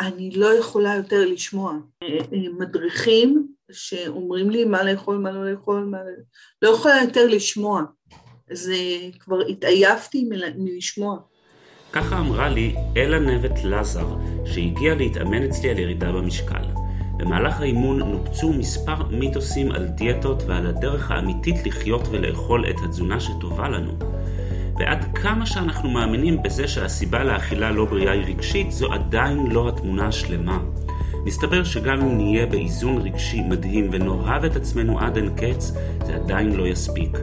אני לא יכולה יותר לשמוע. מדריכים שאומרים לי מה לאכול, מה לא לאכול, מה... לא יכולה יותר לשמוע. זה כבר התעייפתי מלשמוע. ככה אמרה לי אלה נבט לזר, שהגיעה להתאמן אצלי על ירידה במשקל. במהלך האימון נופצו מספר מיתוסים על דיאטות ועל הדרך האמיתית לחיות ולאכול את התזונה שטובה לנו. ועד כמה שאנחנו מאמינים בזה שהסיבה לאכילה לא בריאה היא רגשית, זו עדיין לא התמונה השלמה. מסתבר שגם אם נהיה באיזון רגשי מדהים ונאהב את עצמנו עד אין קץ, זה עדיין לא יספיק.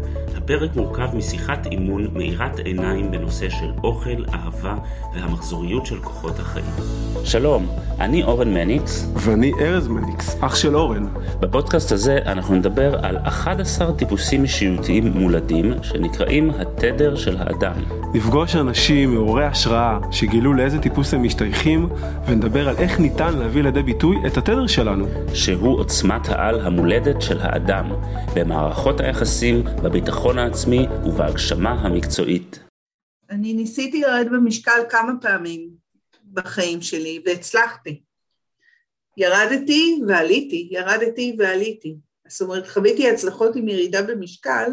הפרק מורכב משיחת אימון מאירת עיניים בנושא של אוכל, אהבה והמחזוריות של כוחות החיים. שלום, אני אורן מניקס. ואני ארז מניקס, אח של אורן. בפודקאסט הזה אנחנו נדבר על 11 טיפוסים אישיותיים מולדים שנקראים התדר של האדם. נפגוש אנשים מעוררי השראה שגילו לאיזה טיפוס הם משתייכים ונדבר על איך ניתן להביא לידי ביטוי את התדר שלנו. שהוא עוצמת העל המולדת של האדם, במערכות היחסים, בביטחון העצמי ובהגשמה המקצועית. אני ניסיתי לרדת במשקל כמה פעמים בחיים שלי והצלחתי. ירדתי ועליתי, ירדתי ועליתי. זאת אומרת, חוויתי הצלחות עם ירידה במשקל,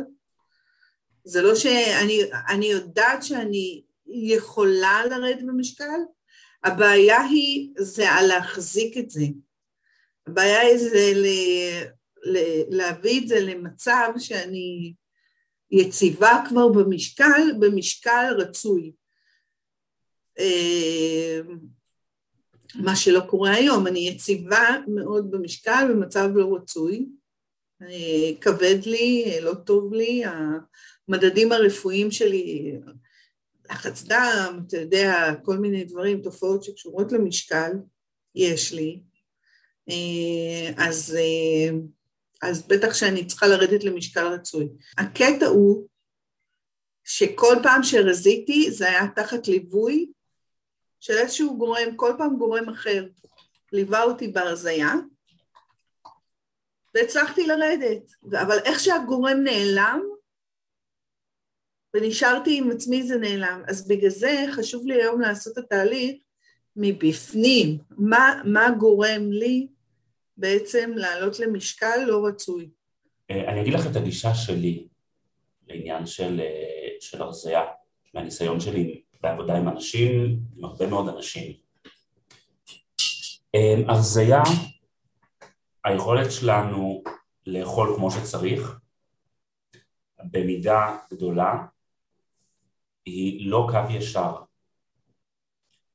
זה לא שאני אני יודעת שאני יכולה לרדת במשקל, הבעיה היא, זה על להחזיק את זה. הבעיה היא זה ל, ל, להביא את זה למצב שאני יציבה כבר במשקל, במשקל רצוי. אה, מה שלא קורה היום, אני יציבה מאוד במשקל במצב לא רצוי, אה, כבד לי, לא טוב לי, המדדים הרפואיים שלי, לחץ דם, אתה יודע, כל מיני דברים, תופעות שקשורות למשקל, יש לי, אה, אז, אה, אז בטח שאני צריכה לרדת למשקל רצוי. הקטע הוא שכל פעם שרזיתי זה היה תחת ליווי של איזשהו גורם, כל פעם גורם אחר, ליווה אותי בהרזייה, והצלחתי לרדת, אבל איך שהגורם נעלם, ונשארתי עם עצמי זה נעלם. אז בגלל זה חשוב לי היום לעשות את התהליך מבפנים, מה, מה גורם לי בעצם לעלות למשקל לא רצוי. אה, אני אגיד לך את הגישה שלי לעניין של, אה, של הרזייה, מהניסיון שלי בעבודה עם אנשים, עם הרבה מאוד אנשים. אה, הרזייה, היכולת שלנו לאכול כמו שצריך, במידה גדולה, היא לא קו ישר.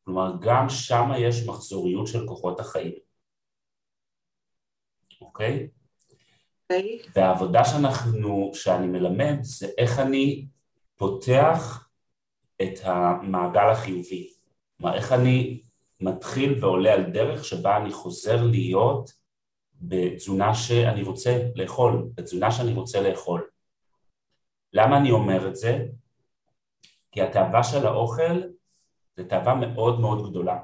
כלומר, גם שם יש מחזוריות של כוחות החיים, אוקיי? אוקיי. והעבודה שאנחנו, שאני מלמד זה איך אני פותח את המעגל החיובי. כלומר, איך אני מתחיל ועולה על דרך שבה אני חוזר להיות בתזונה שאני רוצה לאכול, בתזונה שאני רוצה לאכול. למה אני אומר את זה? כי התאווה של האוכל זה תאווה מאוד מאוד גדולה.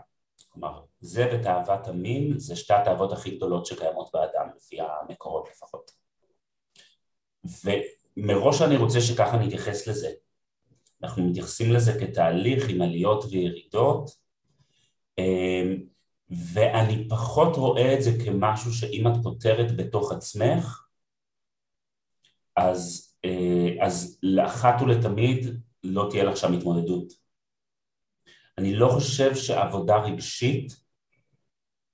כלומר, זה ותאוות המין זה שתי התאוות הכי גדולות שקיימות באדם, לפי המקורות לפחות. ומראש אני רוצה שככה נתייחס לזה. אנחנו מתייחסים לזה כתהליך עם עליות וירידות, אמ, ואני פחות רואה את זה כמשהו שאם את פותרת בתוך עצמך, אז, אה, אז לאחת ולתמיד לא תהיה לך שם התמודדות. אני לא חושב שעבודה רגשית,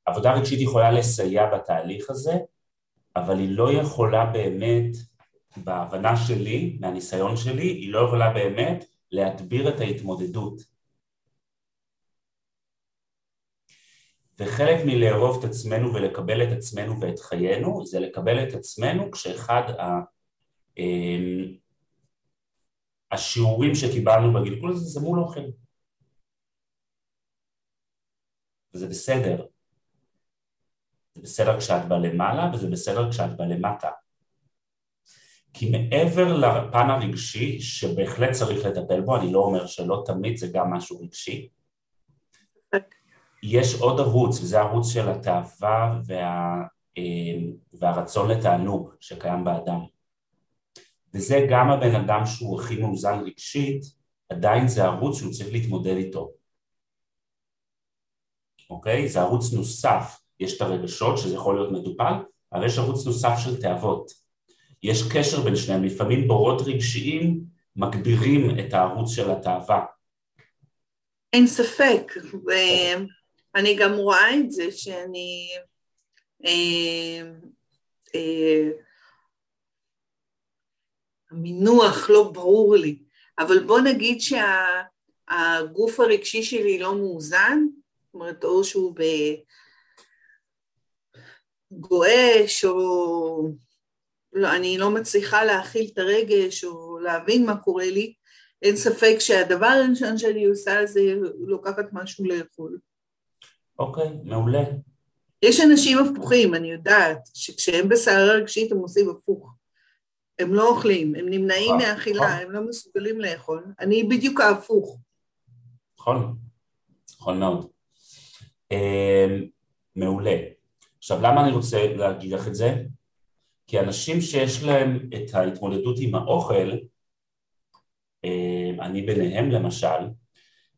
עבודה רגשית יכולה לסייע בתהליך הזה, אבל היא לא יכולה באמת, בהבנה שלי, מהניסיון שלי, היא לא יכולה באמת להדביר את ההתמודדות. וחלק מלאהוב את עצמנו ולקבל את עצמנו ואת חיינו, זה לקבל את עצמנו כשאחד ה... השיעורים שקיבלנו בגלגול הזה זה מול אוכל. וזה בסדר. זה בסדר כשאת באה למעלה וזה בסדר כשאת באה למטה. כי מעבר לפן הרגשי, שבהחלט צריך לטפל בו, אני לא אומר שלא תמיד זה גם משהו רגשי, יש עוד ערוץ, וזה הערוץ של התאווה וה, אה, והרצון לתענוג שקיים באדם. וזה גם הבן אדם שהוא הכי מאוזן רגשית, עדיין זה ערוץ שהוא צריך להתמודד איתו. אוקיי? זה ערוץ נוסף, יש את הרגשות שזה יכול להיות מטופל, אבל יש ערוץ נוסף של תאוות. יש קשר בין שניהם, לפעמים בורות רגשיים מגבירים את הערוץ של התאווה. אין ספק, ואני גם רואה את זה שאני... אה, אה, המינוח לא ברור לי, אבל בוא נגיד שהגוף הרגשי שלי לא מאוזן, זאת אומרת, או שהוא גועש, או לא, אני לא מצליחה להכיל את הרגש, או להבין מה קורה לי, אין ספק שהדבר הראשון שאני עושה זה לוקחת משהו לאכול. אוקיי, okay, מעולה. יש אנשים הפוכים, אני יודעת, שכשהם בסערה רגשית הם עושים הפוך. הם לא אוכלים, הם נמנעים נכון, מהאכילה, נכון. הם לא מסוגלים לאכול. אני בדיוק ההפוך. נכון, נכון מאוד. אמ, מעולה. עכשיו, למה אני רוצה להגיד לך את זה? כי אנשים שיש להם את ההתמודדות עם האוכל, אמ, אני ביניהם למשל,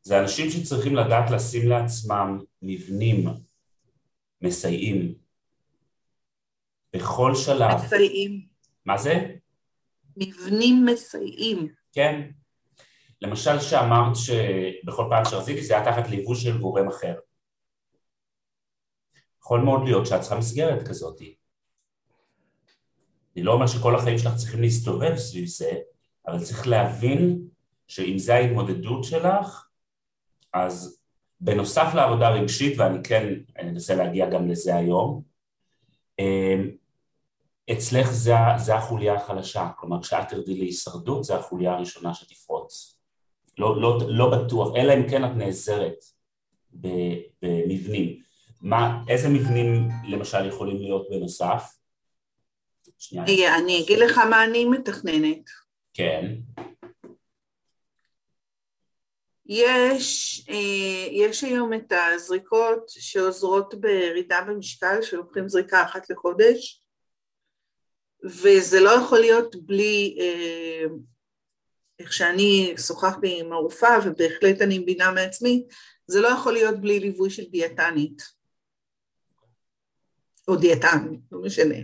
זה אנשים שצריכים לדעת לשים לעצמם מבנים מסייעים בכל שלב. מסייעים. מה זה? מבנים מסייעים. כן. למשל שאמרת שבכל פעם שרציתי זה היה תחת ליווי של גורם אחר. יכול מאוד להיות שאת צריכה מסגרת כזאת. אני לא אומר שכל החיים שלך צריכים להסתובב סביב זה, אבל צריך להבין שאם זה ההתמודדות שלך, אז בנוסף לעבודה רגשית, ואני כן אנסה להגיע גם לזה היום, אמ, אצלך זה, זה החוליה החלשה, כלומר כשאת תרדי להישרדות זה החוליה הראשונה שתפרוץ. לא, לא, לא בטוח, אלא אם כן את נעזרת במבנים. מה, איזה מבנים למשל יכולים להיות בנוסף? שנייה. אני אגיד לך מה אני מתכננת. כן. יש, אה, יש היום את הזריקות שעוזרות בירידה במשקל, שלוקחים זריקה אחת לחודש, וזה לא יכול להיות בלי, אה, איך שאני שוחחתי עם הרופאה, ובהחלט אני מבינה מעצמי, זה לא יכול להיות בלי ליווי של דיאטנית, או דיאטן, לא משנה.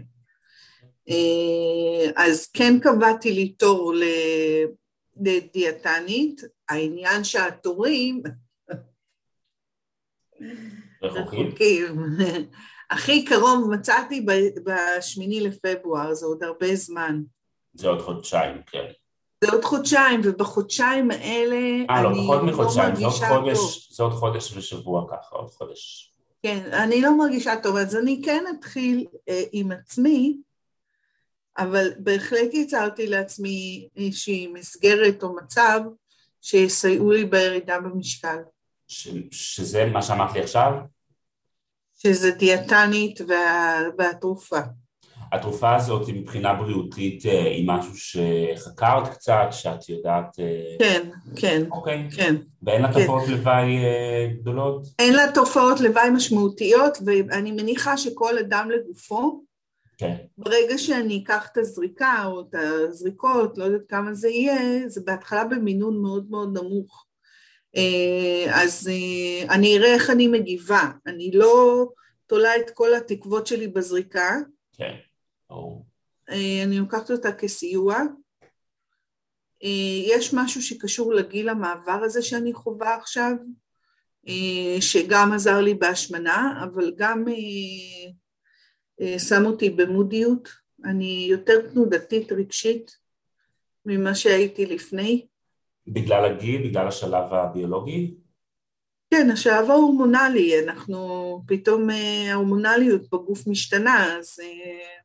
אה, אז כן קבעתי לי תור לדיאטנית, העניין שהתורים רחוקים. הכי קרוב מצאתי בשמיני לפברואר, זה עוד הרבה זמן. זה עוד חודשיים, כן. זה עוד חודשיים, ובחודשיים האלה אה, לא, פחות לא מחודשיים, זה עוד חודש, זה עוד חודש ושבוע ככה, עוד חודש. כן, אני לא מרגישה טוב, אז אני כן אתחיל אה, עם עצמי, אבל בהחלט יצרתי לעצמי איזושהי מסגרת או מצב שיסייעו לי בירידה במשקל. ש, שזה מה שאמרת לי עכשיו? שזה דיאטנית וה, והתרופה. התרופה הזאת מבחינה בריאותית אה, היא משהו שחקרת קצת, שאת יודעת... אה, כן, כן. אוקיי. כן. ואין לה כן. תופעות לוואי אה, גדולות? אין לה תופעות לוואי משמעותיות, ואני מניחה שכל אדם לגופו, כן. ברגע שאני אקח את הזריקה או את הזריקות, לא יודעת כמה זה יהיה, זה בהתחלה במינון מאוד מאוד נמוך. אה, אז אה, אני אראה איך אני מגיבה. אני לא תולה את כל התקוות שלי בזריקה. כן, ברור. אה, אני לוקחת אותה כסיוע. יש משהו שקשור לגיל המעבר הזה שאני חווה עכשיו, שגם עזר לי בהשמנה, אבל גם שם אותי במודיות. אני יותר תנודתית רגשית ממה שהייתי לפני. בגלל הגיל, בגלל השלב הביולוגי? כן, השלב ההורמונלי, אנחנו, פתאום אה, ההורמונליות בגוף משתנה, אז אה,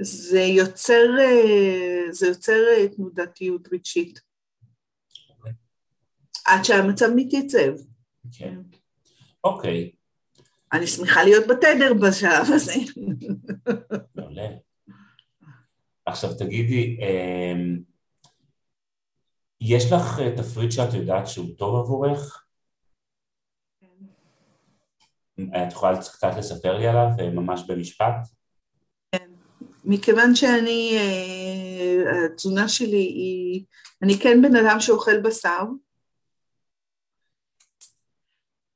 זה יוצר, אה, זה יוצר תנודתיות רגשית. אוקיי. עד שהמצב מתייצב. כן. אוקיי. אני שמחה להיות בתדר בשלב הזה. מעולה. עכשיו תגידי, יש לך אה, תפריט שאת יודעת שהוא טוב עבורך? כן. את יכולה קצת לספר לי עליו, אה, ממש במשפט? כן. מכיוון שאני, אה, התזונה שלי היא, אני כן בן אדם שאוכל בשר,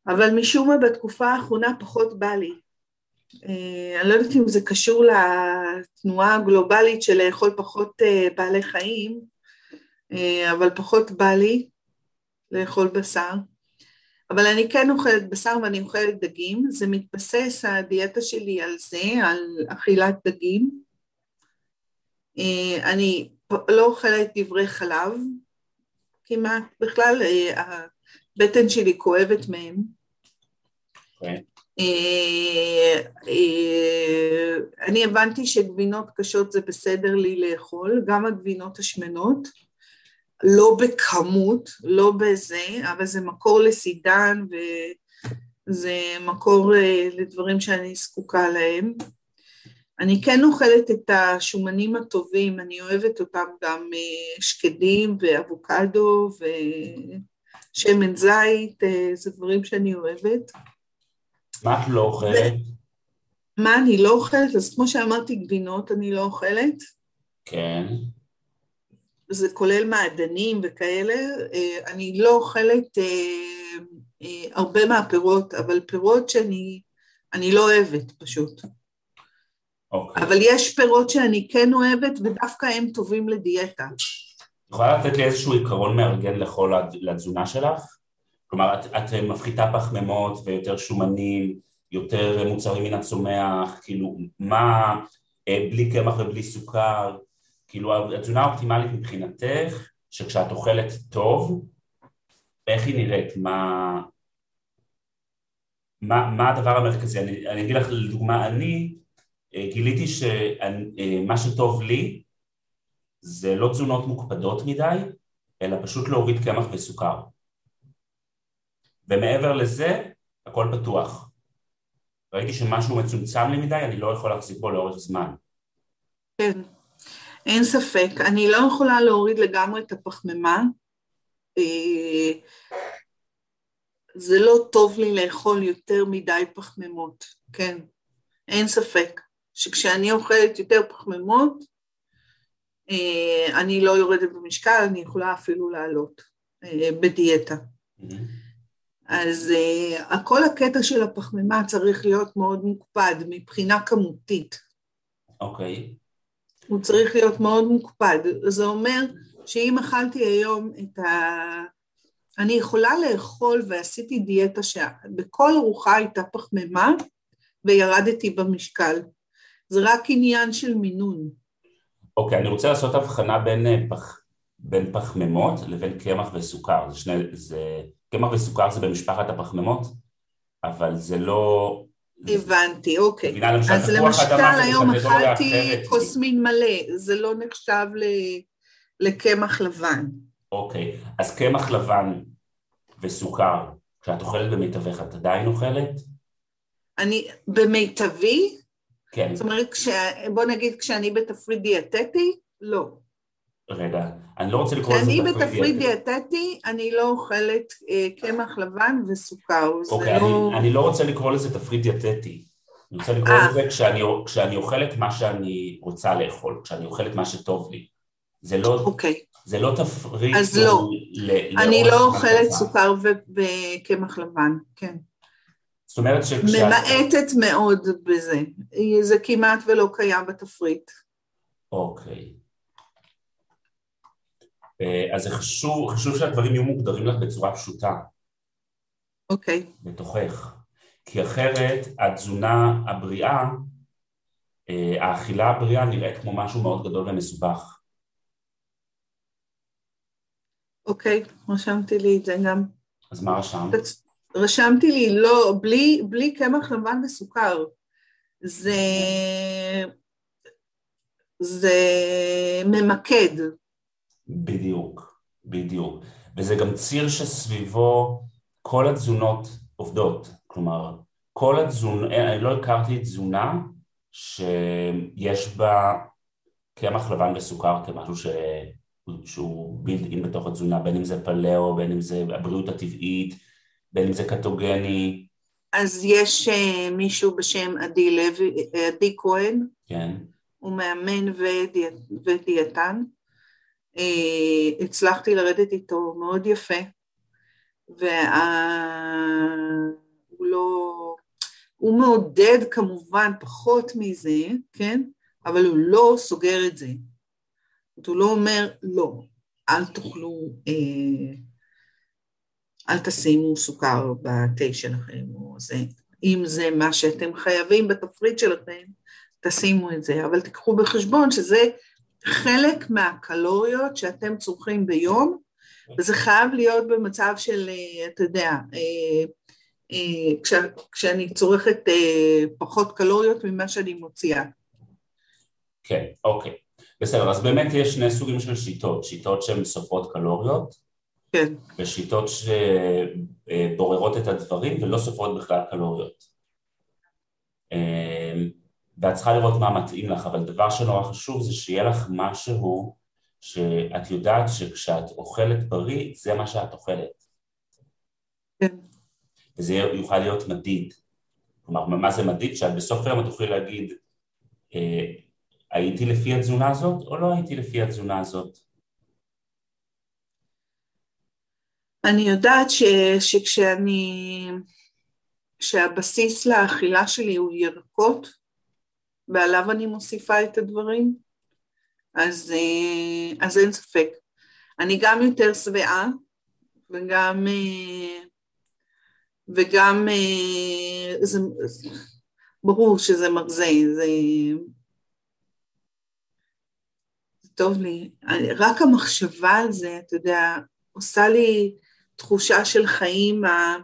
אבל משום מה בתקופה האחרונה פחות בא לי. אני לא יודעת אם זה קשור לתנועה הגלובלית של לאכול פחות בעלי חיים, אבל פחות בא לי לאכול בשר. אבל אני כן אוכלת בשר ואני אוכלת דגים, זה מתבסס, הדיאטה שלי על זה, על אכילת דגים. אני לא אוכלת דברי חלב כמעט, בכלל הבטן שלי כואבת מהם. Okay. אוקיי. אה, אה, אני הבנתי שגבינות קשות זה בסדר לי לאכול, גם הגבינות השמנות, לא בכמות, לא בזה, אבל זה מקור לסידן וזה מקור אה, לדברים שאני זקוקה להם. אני כן אוכלת את השומנים הטובים, אני אוהבת אותם גם שקדים ואבוקדו ושמן זית, זה דברים שאני אוהבת. מה את לא אוכלת? מה אני לא אוכלת? אז כמו שאמרתי, גבינות אני לא אוכלת. כן. זה כולל מעדנים וכאלה. אה, אני לא אוכלת אה, אה, הרבה מהפירות, אבל פירות שאני אני לא אוהבת פשוט. אוקיי. אבל יש פירות שאני כן אוהבת ודווקא הם טובים לדיאטה. את יכולה לתת לי איזשהו עיקרון מארגן לכל לתזונה שלך? כלומר, את, את מפחיתה פחמימות ויותר שומנים, יותר מוצרים מן הצומח, כאילו, מה, בלי קמח ובלי סוכר, כאילו, התזונה האופטימלית מבחינתך, שכשאת אוכלת טוב, איך היא נראית? מה, מה, מה הדבר המרכזי? אני, אני אגיד לך, לדוגמה, אני אה, גיליתי שמה אה, שטוב לי זה לא תזונות מוקפדות מדי, אלא פשוט להוריד קמח וסוכר. ומעבר לזה, הכל פתוח. ראיתי שמשהו מצומצם לי מדי, אני לא יכול להחזיק בו לאורך זמן. כן, אין ספק. אני לא יכולה להוריד לגמרי את הפחמימה. אה, זה לא טוב לי לאכול יותר מדי פחמימות, כן. אין ספק שכשאני אוכלת יותר פחמימות, אה, אני לא יורדת במשקל, אני יכולה אפילו לעלות אה, בדיאטה. אז כל הקטע של הפחמימה צריך להיות מאוד מוקפד מבחינה כמותית. אוקיי. Okay. הוא צריך להיות מאוד מוקפד. זה אומר שאם אכלתי היום את ה... אני יכולה לאכול ועשיתי דיאטה שבכל ארוחה הייתה פחמימה וירדתי במשקל. זה רק עניין של מינון. אוקיי, okay, אני רוצה לעשות הבחנה בין, אה, פח, בין פחמימות לבין קמח וסוכר. זה שני... זה... קמח וסוכר זה במשפחת הפחמימות, אבל זה לא... הבנתי, אוקיי. אז למשל היום אכלתי כוס מין מלא, זה לא נחשב לקמח לבן. אוקיי, אז קמח לבן וסוכר, כשאת אוכלת במיטבך, את עדיין אוכלת? אני, במיטבי? כן. זאת אומרת, כש, בוא נגיד כשאני בתפריט דיאטטי, לא. רגע, אני לא רוצה לקרוא לזה תפריט דיאטטי. אני בתפריט דיאטטי, אני לא אוכלת אה, קמח לבן וסוכר. אוקיי, לא... אני, לא רוצה לקרוא לזה תפריט דיאטטי. אני רוצה לקרוא אה. לזה כשאני, כשאני אוכל את מה שאני רוצה לאכול, כשאני אוכל את מה שטוב לי. זה לא, אוקיי. זה לא תפריט... אז לא. ל, אני לא אוכלת סוכר וקמח לבן, כן. זאת אומרת שכשאת... ממעטת מאוד בזה. זה כמעט ולא קיים בתפריט. אוקיי. אה, אז זה חשוב, חשוב שהדברים יהיו מוגדרים לך בצורה פשוטה. אוקיי. Okay. בתוכך. כי אחרת התזונה הבריאה, אה, האכילה הבריאה נראית כמו משהו מאוד גדול ומסובך. אוקיי, okay, רשמתי לי את זה גם. אז מה רשמת? רשמתי לי, לא, בלי, בלי קמח לבן וסוכר. זה... זה ממקד. בדיוק, בדיוק. וזה גם ציר שסביבו כל התזונות עובדות. כלומר, כל התזונה, אה, אני לא הכרתי תזונה שיש בה קמח לבן וסוכר כמשהו ש... שהוא בילד אין בתוך התזונה, בין אם זה פלאו, בין אם זה הבריאות הטבעית, בין אם זה קטוגני. אז יש uh, מישהו בשם עדי לוי, עדי כהן. כן. הוא מאמן ודיאטן. אה, הצלחתי לרדת איתו מאוד יפה. והוא לא... הוא מעודד כמובן פחות מזה, כן? אבל הוא לא סוגר את זה. הוא לא אומר, לא, אל תאכלו, אה, אל תשימו סוכר בתה שלכם, או זה. אם זה מה שאתם חייבים בתפריט שלכם, תשימו את זה, אבל תיקחו בחשבון שזה חלק מהקלוריות שאתם צורכים ביום, וזה חייב להיות במצב של, אה, אתה יודע, אה, אה, כש, כשאני צורכת פחות קלוריות ממה שאני מוציאה. כן, אוקיי. בסדר, אז באמת יש שני סוגים של שיטות, שיטות שהן סופרות קלוריות, כן. ושיטות שבוררות את הדברים ולא סופרות בכלל קלוריות. ואת צריכה לראות מה מתאים לך, אבל דבר שנורא חשוב זה שיהיה לך משהו שאת יודעת שכשאת אוכלת בריא, זה מה שאת אוכלת. כן. וזה יוכל להיות מדיד. כלומר, מה זה מדיד? שאת בסוף היום את תוכלי להגיד, אה, הייתי לפי התזונה הזאת או לא הייתי לפי התזונה הזאת? אני יודעת ש, שכשאני, שהבסיס לאכילה שלי הוא ירקות, ועליו אני מוסיפה את הדברים, אז, אה, אז אין ספק. אני גם יותר שבעה, וגם, אה, וגם אה, זה, ברור שזה מרזה, זה, זה טוב לי. רק המחשבה על זה, אתה יודע, עושה לי תחושה של חיים, ה...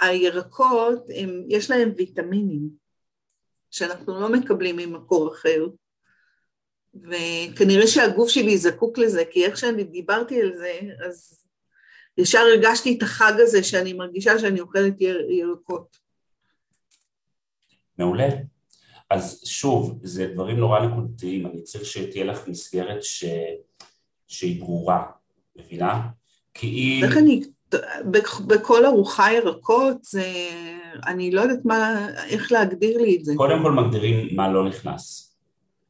הירקות, הם, יש להם ויטמינים. שאנחנו לא מקבלים ממקור אחר. וכנראה שהגוף שלי זקוק לזה, כי איך שאני דיברתי על זה, אז ישר הרגשתי את החג הזה שאני מרגישה שאני אוכלת יר, ירקות. מעולה. אז שוב, זה דברים נורא נקודתיים, אני צריך שתהיה לך מסגרת ש... שהיא ברורה, מבינה? כי היא... איך אני, בכל ארוחה ירקות זה אני לא יודעת מה, איך להגדיר לי את זה. קודם כל מגדירים מה לא נכנס.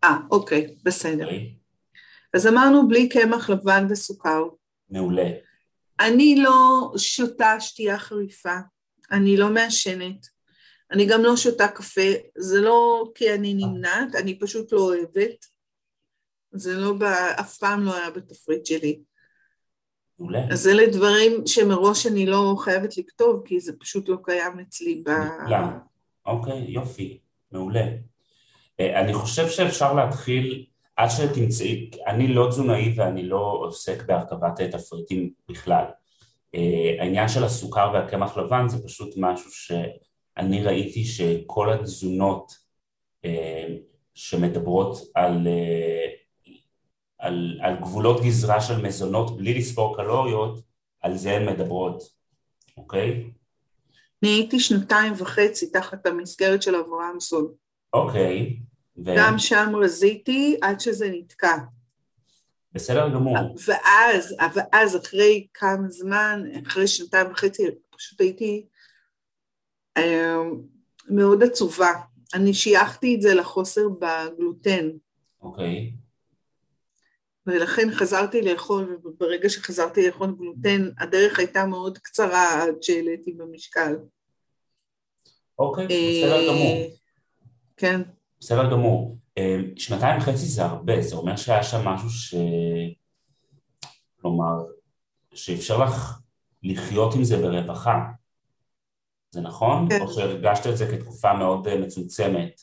אה, אוקיי, בסדר. אוקיי. אז אמרנו בלי קמח לבן וסוכר. מעולה. אני לא שותה שתייה חריפה, אני לא מעשנת, אני גם לא שותה קפה, זה לא כי אני נמנעת, אני פשוט לא אוהבת. זה לא, אף פעם לא היה בתפריט שלי. מעולה. אז אלה דברים שמראש אני לא חייבת לכתוב, כי זה פשוט לא קיים אצלי ב... נפלא, אוקיי, יופי, מעולה. אה, אני חושב שאפשר להתחיל, עד שתמצאי, אני לא תזונאי ואני לא עוסק בהרכבת תפריטים בכלל. אה, העניין של הסוכר והקמח לבן זה פשוט משהו שאני ראיתי שכל התזונות אה, שמדברות על על, על גבולות גזרה של מזונות בלי לספור קלוריות, על זה הן מדברות, אוקיי? אני הייתי שנתיים וחצי תחת המסגרת של אברהמסון. אוקיי. ו... גם שם רזיתי עד שזה נתקע. בסדר גמור. ואז, ואז אחרי כמה זמן, אחרי שנתיים וחצי, פשוט הייתי אה, מאוד עצובה. אני שייכתי את זה לחוסר בגלוטן. אוקיי. ולכן חזרתי לאכול, וברגע שחזרתי לאכול גלוטן, הדרך הייתה מאוד קצרה עד שהעליתי במשקל. אוקיי, בסדר אה, גמור. כן. בסדר גמור. אה, שנתיים וחצי זה הרבה, זה אומר שהיה שם משהו ש... כלומר, שאפשר לך לחיות עם זה ברווחה. זה נכון? כן. או שהרגשת את זה כתקופה מאוד אה, מצומצמת?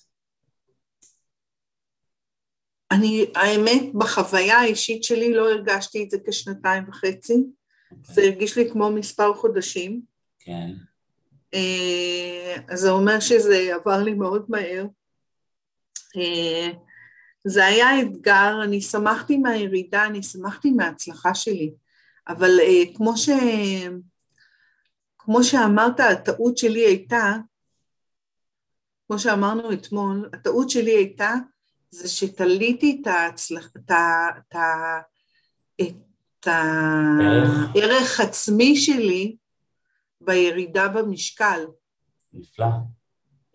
אני, האמת, בחוויה האישית שלי לא הרגשתי את זה כשנתיים וחצי, okay. זה הרגיש לי כמו מספר חודשים. כן. אה, אז זה אומר שזה עבר לי מאוד מהר. אה, זה היה אתגר, אני שמחתי מהירידה, אני שמחתי מההצלחה שלי, אבל אה, כמו, ש... כמו שאמרת, הטעות שלי הייתה, כמו שאמרנו אתמול, הטעות שלי הייתה זה שתליתי את ההצלח... את ה... את הערך עצמי שלי בירידה במשקל. נפלא.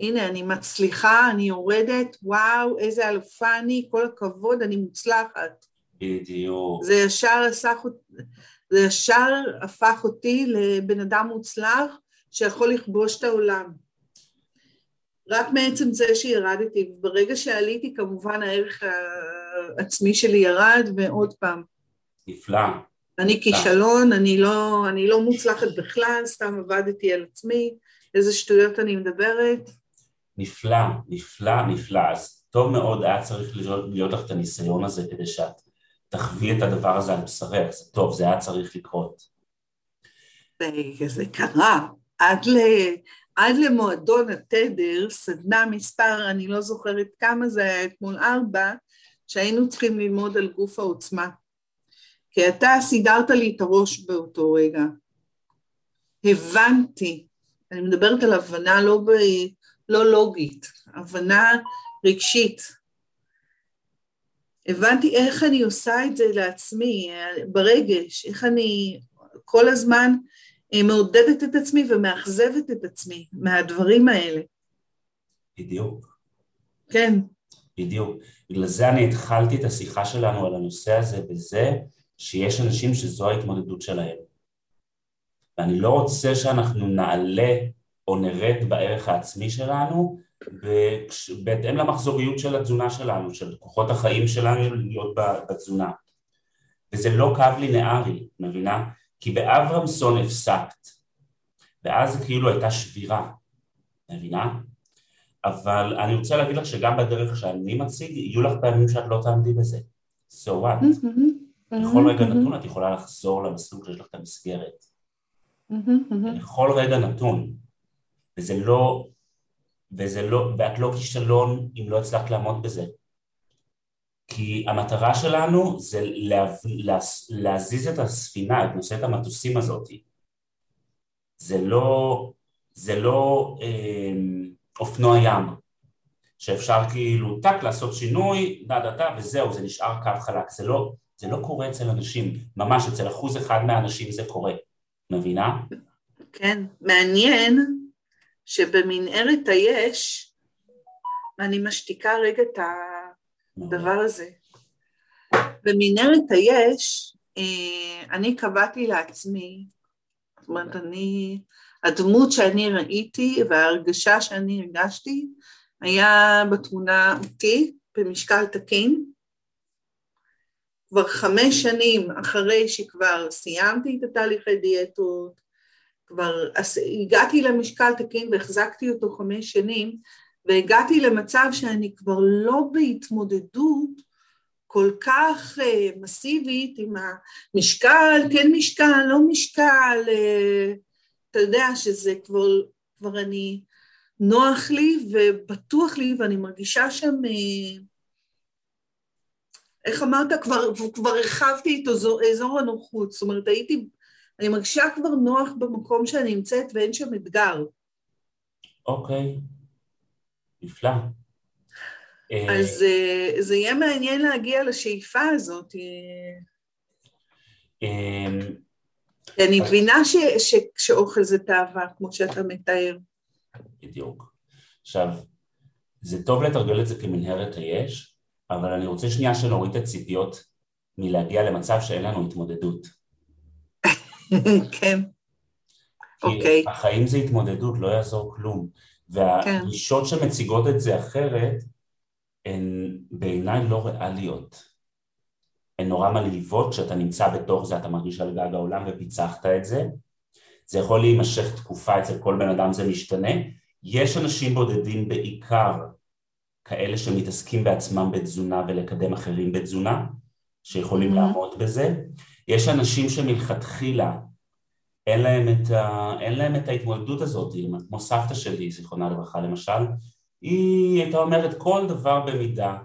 הנה, אני מצליחה, אני יורדת, וואו, איזה אלופה אני, כל הכבוד, אני מוצלחת. בדיוק. זה ישר חוט... זה ישר הפך אותי לבן אדם מוצלח שיכול לכבוש את העולם. רק מעצם זה שירדתי, ברגע שעליתי כמובן הערך העצמי שלי ירד ועוד פעם. נפלא. אני כישלון, אני לא, אני לא מוצלחת בכלל, סתם עבדתי על עצמי, איזה שטויות אני מדברת. נפלא, נפלא, נפלא. אז טוב מאוד היה צריך להיות, להיות לך את הניסיון הזה כדי שאת תחווי את הדבר הזה על בשרך, זה טוב, זה היה צריך לקרות. זה קרה, עד, ל, עד למועדון התדר, סדנה מספר, אני לא זוכרת כמה זה היה אתמול ארבע, שהיינו צריכים ללמוד על גוף העוצמה. כי אתה סידרת לי את הראש באותו רגע. הבנתי, אני מדברת על הבנה לא, ב, לא לוגית, הבנה רגשית. הבנתי איך אני עושה את זה לעצמי, ברגש, איך אני כל הזמן מעודדת את עצמי ומאכזבת את עצמי מהדברים האלה. בדיוק. כן. בדיוק. בגלל זה אני התחלתי את השיחה שלנו על הנושא הזה בזה שיש אנשים שזו ההתמודדות שלהם. ואני לא רוצה שאנחנו נעלה או נרד בערך העצמי שלנו בהתאם למחזוריות של התזונה שלנו, של כוחות החיים שלנו להיות בתזונה. וזה לא קו לינארי, מבינה? כי באברמסון הפסקת, ואז כאילו הייתה שבירה, מבינה? אבל אני רוצה להגיד לך שגם בדרך שאני מציג, יהיו לך פעמים שאת לא תעמדי בזה. So what? בכל רגע נתון את יכולה לחזור למסלול כשיש לך את המסגרת. בכל רגע נתון. וזה לא, וזה לא, ואת לא כישלון אם לא הצלחת לעמוד בזה. כי המטרה שלנו זה לה, לה, להזיז את הספינה, את נושאת המטוסים הזאת. זה לא, זה לא אה, אופנוע ים, שאפשר כאילו טאק לעשות שינוי, דה דה דה וזהו, זה נשאר קו חלק. זה לא, זה לא קורה אצל אנשים, ממש אצל אחוז אחד מהאנשים זה קורה, מבינה? כן, מעניין שבמנהרת היש, אני משתיקה רגע את הדבר הזה, במנהרת היש, אה, אני קבעתי לעצמי, זאת אומרת, אני, הדמות שאני ראיתי וההרגשה שאני הרגשתי היה בתמונה אותי במשקל תקין, כבר חמש שנים אחרי שכבר סיימתי את התהליכי דיאטות, כבר הגעתי למשקל תקין והחזקתי אותו חמש שנים, והגעתי למצב שאני כבר לא בהתמודדות כל כך uh, מסיבית עם המשקל, כן משקל, לא משקל, uh, אתה יודע שזה כבר, כבר אני, נוח לי ובטוח לי ואני מרגישה שם uh, איך אמרת, כבר, כבר הרחבתי את אזור, אזור הנוחות, זאת אומרת הייתי, אני מרגישה כבר נוח במקום שאני נמצאת ואין שם אתגר. אוקיי, נפלא. אז אה, זה יהיה מעניין להגיע לשאיפה הזאת. אמ, אני מבינה שאוכל זה תאווה, כמו שאתה מתאר. בדיוק. עכשיו, זה טוב לתרגל את זה כמנהרת היש, אבל אני רוצה שנייה שנוריד את הציפיות מלהגיע למצב שאין לנו התמודדות. כן. אוקיי. החיים זה התמודדות, לא יעזור כלום. והגישות כן. שמציגות את זה אחרת, הן בעיניי לא ריאליות. הן נורא מלהיבות, כשאתה נמצא בתוך זה אתה מרגיש על גג העולם ופיצחת את זה. זה יכול להימשך תקופה, אצל כל בן אדם זה משתנה. יש אנשים בודדים בעיקר כאלה שמתעסקים בעצמם בתזונה ולקדם אחרים בתזונה, שיכולים mm-hmm. לעמוד בזה. יש אנשים שמלכתחילה אין להם את, ה... אין להם את ההתמודדות הזאת, כמו סבתא שלי, זיכרונה לברכה למשל, היא הייתה אומרת כל דבר במידה,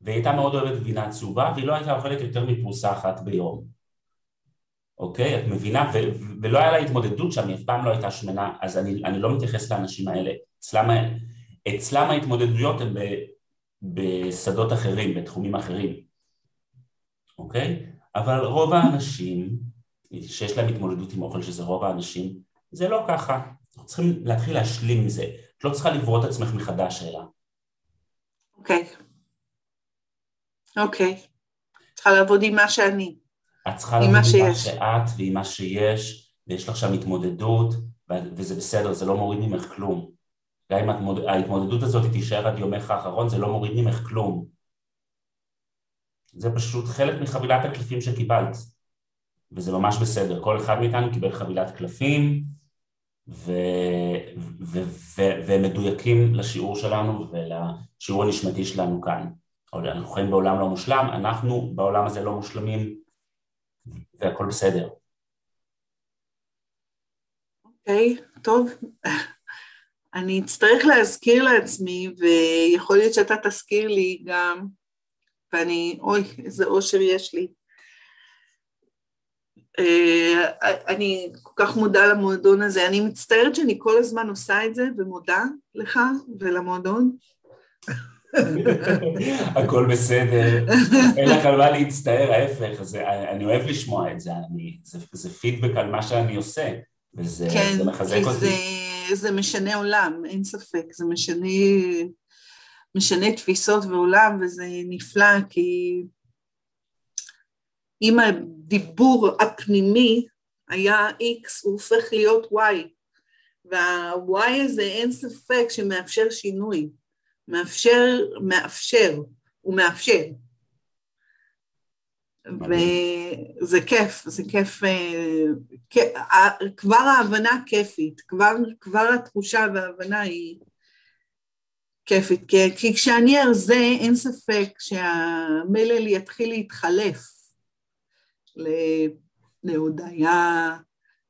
והיא הייתה מאוד אוהבת גבינה צהובה, והיא לא הייתה אוכלת יותר מפרוסה אחת ביום. אוקיי? את מבינה? ו- ולא היה לה התמודדות שם, היא אף פעם לא הייתה שמנה, אז אני, אני לא מתייחס לאנשים האלה. אצלם אצלם ההתמודדויות הן בשדות אחרים, בתחומים אחרים, אוקיי? אבל רוב האנשים שיש להם התמודדות עם אוכל, שזה רוב האנשים, זה לא ככה. אנחנו צריכים להתחיל להשלים מזה. את לא צריכה לברוא את עצמך מחדש, אלא. אוקיי. אוקיי. צריכה לעבוד עם מה שאני. את צריכה לבוא עם מה שאת ועם מה שיש, ויש לך שם התמודדות, וזה בסדר, זה לא מוריד ממך כלום. גם אם ההתמודדות הזאת תישאר עד יומך האחרון, זה לא מוריד ממך כלום. זה פשוט חלק מחבילת הקלפים שקיבלת, וזה ממש בסדר. כל אחד מאיתנו קיבל חבילת קלפים. והם מדויקים לשיעור שלנו ולשיעור הנשמתי שלנו כאן. אנחנו חיים בעולם לא מושלם, אנחנו בעולם הזה לא מושלמים, והכל בסדר. אוקיי, okay, טוב. אני אצטרך להזכיר לעצמי, ויכול להיות שאתה תזכיר לי גם, ואני, אוי, איזה אושר יש לי. אה, אני כל כך מודה למועדון הזה. אני מצטערת שאני כל הזמן עושה את זה ומודה לך ולמועדון. הכל בסדר, אין לך על מה להצטער, ההפך, אני אוהב לשמוע את זה, זה פידבק על מה שאני עושה, וזה כן, מחזק אותי. כן, זה משנה עולם, אין ספק, זה משנה, משנה תפיסות ועולם, וזה נפלא, כי אם הדיבור הפנימי היה X, הוא הופך להיות Y, וה-Y הזה אין ספק שמאפשר שינוי. מאפשר, מאפשר, הוא מאפשר. וזה כיף, זה כיף, אה, כבר ההבנה כיפית, כבר, כבר התחושה וההבנה היא כיפית, כי, כי כשאני ארזה אין ספק שהמלל יתחיל להתחלף להודיה,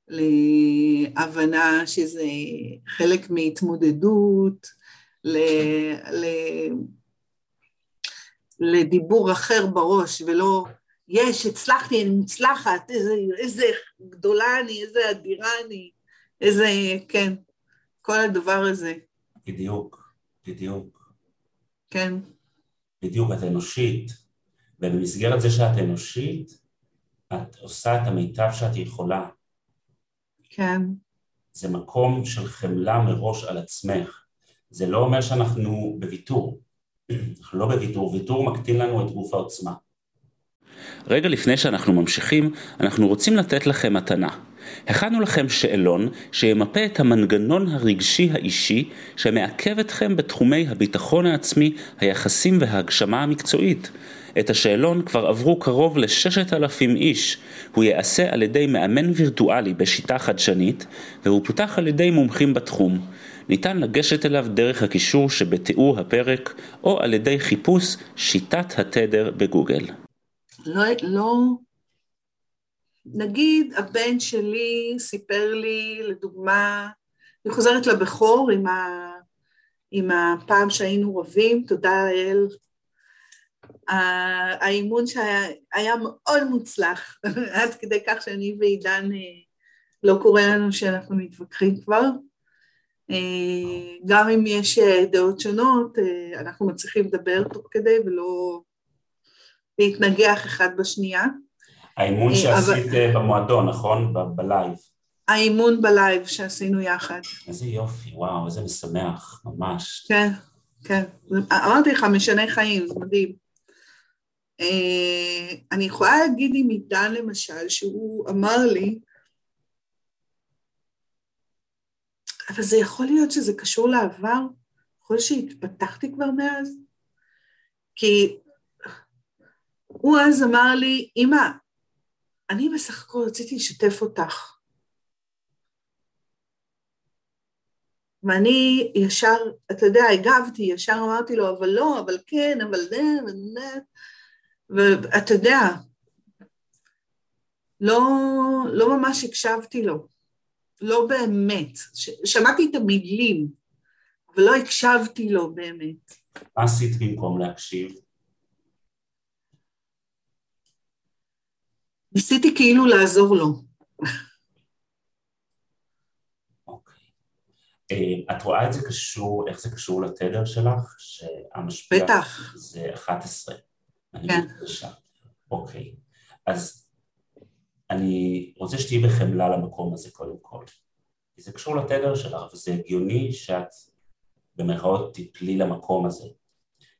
להבנה שזה חלק מהתמודדות, ל, ל, לדיבור אחר בראש, ולא, יש, הצלחתי, אני מוצלחת, איזה, איזה גדולה אני, איזה אדירה אני, איזה, כן, כל הדבר הזה. בדיוק, בדיוק. כן. בדיוק, את אנושית, ובמסגרת זה שאת אנושית, את עושה את המיטב שאת יכולה. כן. זה מקום של חמלה מראש על עצמך. זה לא אומר שאנחנו בוויתור. אנחנו לא בוויתור, ויתור מקטין לנו את גוף העוצמה. רגע לפני שאנחנו ממשיכים, אנחנו רוצים לתת לכם מתנה. הכנו לכם שאלון שימפה את המנגנון הרגשי האישי שמעכב אתכם בתחומי הביטחון העצמי, היחסים וההגשמה המקצועית. את השאלון כבר עברו קרוב לששת אלפים איש. הוא ייעשה על ידי מאמן וירטואלי בשיטה חדשנית, והוא פותח על ידי מומחים בתחום. ניתן לגשת אליו דרך הקישור שבתיאור הפרק, או על ידי חיפוש שיטת התדר בגוגל. לא, לא, נגיד הבן שלי סיפר לי, לדוגמה, אני חוזרת לבכור עם, ה, עם הפעם שהיינו רבים, תודה לאל, האימון שהיה מאוד מוצלח, עד כדי כך שאני ועידן אה, לא קורה לנו שאנחנו מתווכחים כבר. אה, גם אם יש אה, דעות שונות, אנחנו מצליחים לדבר תוך כדי ולא להתנגח אחד בשנייה. האימון שעשית אבל... במועדון, נכון? בלייב. האימון בלייב שעשינו יחד. איזה יופי, וואו, איזה משמח, ממש. כן, כן. אמרתי לך, משנה חיים, זה מדהים. אני יכולה להגיד עם עידן למשל, שהוא אמר לי, אבל זה יכול להיות שזה קשור לעבר, יכול להיות שהתפתחתי כבר מאז, כי הוא אז אמר לי, אמא, אני בסך הכל רציתי לשתף אותך. ואני ישר, אתה יודע, הגבתי, ישר אמרתי לו, אבל לא, אבל כן, אבל זה, ואתה יודע, לא, לא ממש הקשבתי לו. לא באמת. שמעתי את המילים, אבל לא הקשבתי לו באמת. מה עשית במקום להקשיב? ניסיתי כאילו לעזור לו. אוקיי. אה, את רואה את זה קשור, איך זה קשור לתדר שלך? שהמשפיע... בטח. זה 11. כן. אוקיי. אז אני רוצה שתהיי בחמלה למקום הזה קודם כל. כי זה קשור לתדר שלך, וזה הגיוני שאת במרכאות תפלי למקום הזה.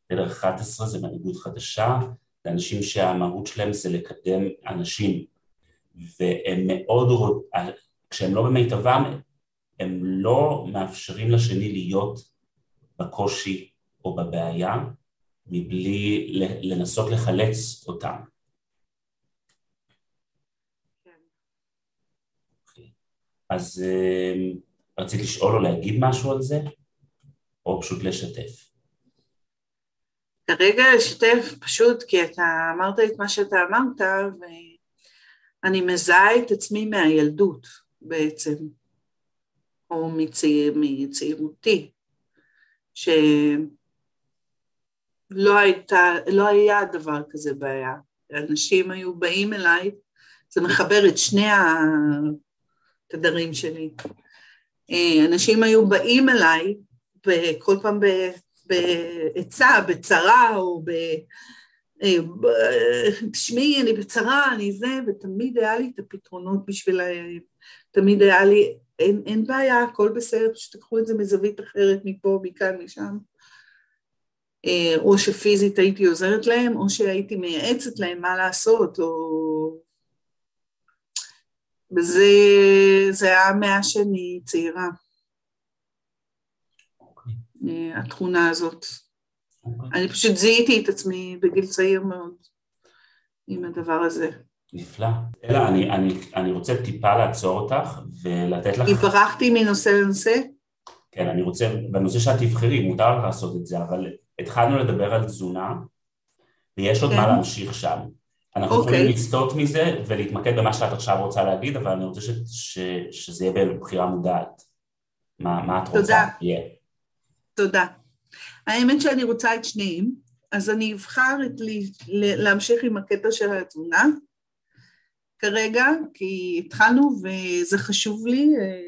תדר 11 זה מנהיגות חדשה, זה אנשים שהמהות שלהם זה לקדם אנשים, והם מאוד, כשהם לא במיטבם, הם לא מאפשרים לשני להיות בקושי או בבעיה מבלי לנסות לחלץ אותם. כן. אוקיי. אז אה, רצית לשאול או להגיד משהו על זה, או פשוט לשתף? כרגע לשתף פשוט כי אתה אמרת את מה שאתה אמרת ואני מזהה את עצמי מהילדות בעצם, או מצעיר, מצעירותי, שלא הייתה, לא היה דבר כזה בעיה. אנשים היו באים אליי, זה מחבר את שני התדרים שלי. אה, אנשים היו באים אליי, כל פעם בעצה, בצרה, או ב... אה, תשמעי, אני בצרה, אני זה, ותמיד היה לי את הפתרונות בשבילם, תמיד היה לי, אין, אין בעיה, הכל בסדר, פשוט תקחו את זה מזווית אחרת, מפה, מכאן, משם. אה, או שפיזית הייתי עוזרת להם, או שהייתי מייעצת להם מה לעשות, או... וזה זה היה מאז שאני צעירה. אה, התכונה הזאת. אני פשוט זיהיתי את עצמי בגיל צעיר מאוד עם הדבר הזה. נפלא. אלא אני, אני, אני רוצה טיפה לעצור אותך ולתת לך... התברכתי מנושא לנושא? כן, אני רוצה, בנושא שאת תבחרי, מותר לך לעשות את זה, אבל התחלנו לדבר על תזונה, ויש עוד כן. מה להמשיך שם. אנחנו okay. יכולים אוקיי. לסטות מזה ולהתמקד במה שאת עכשיו רוצה להגיד, אבל אני רוצה ש, ש, שזה יהיה בבחירה מודעת. מה, מה את רוצה? תודה. Yeah. תודה. האמת שאני רוצה את שניהם, אז אני אבחר את לי, להמשיך עם הקטע של התזונה כרגע, כי התחלנו וזה חשוב לי. אה,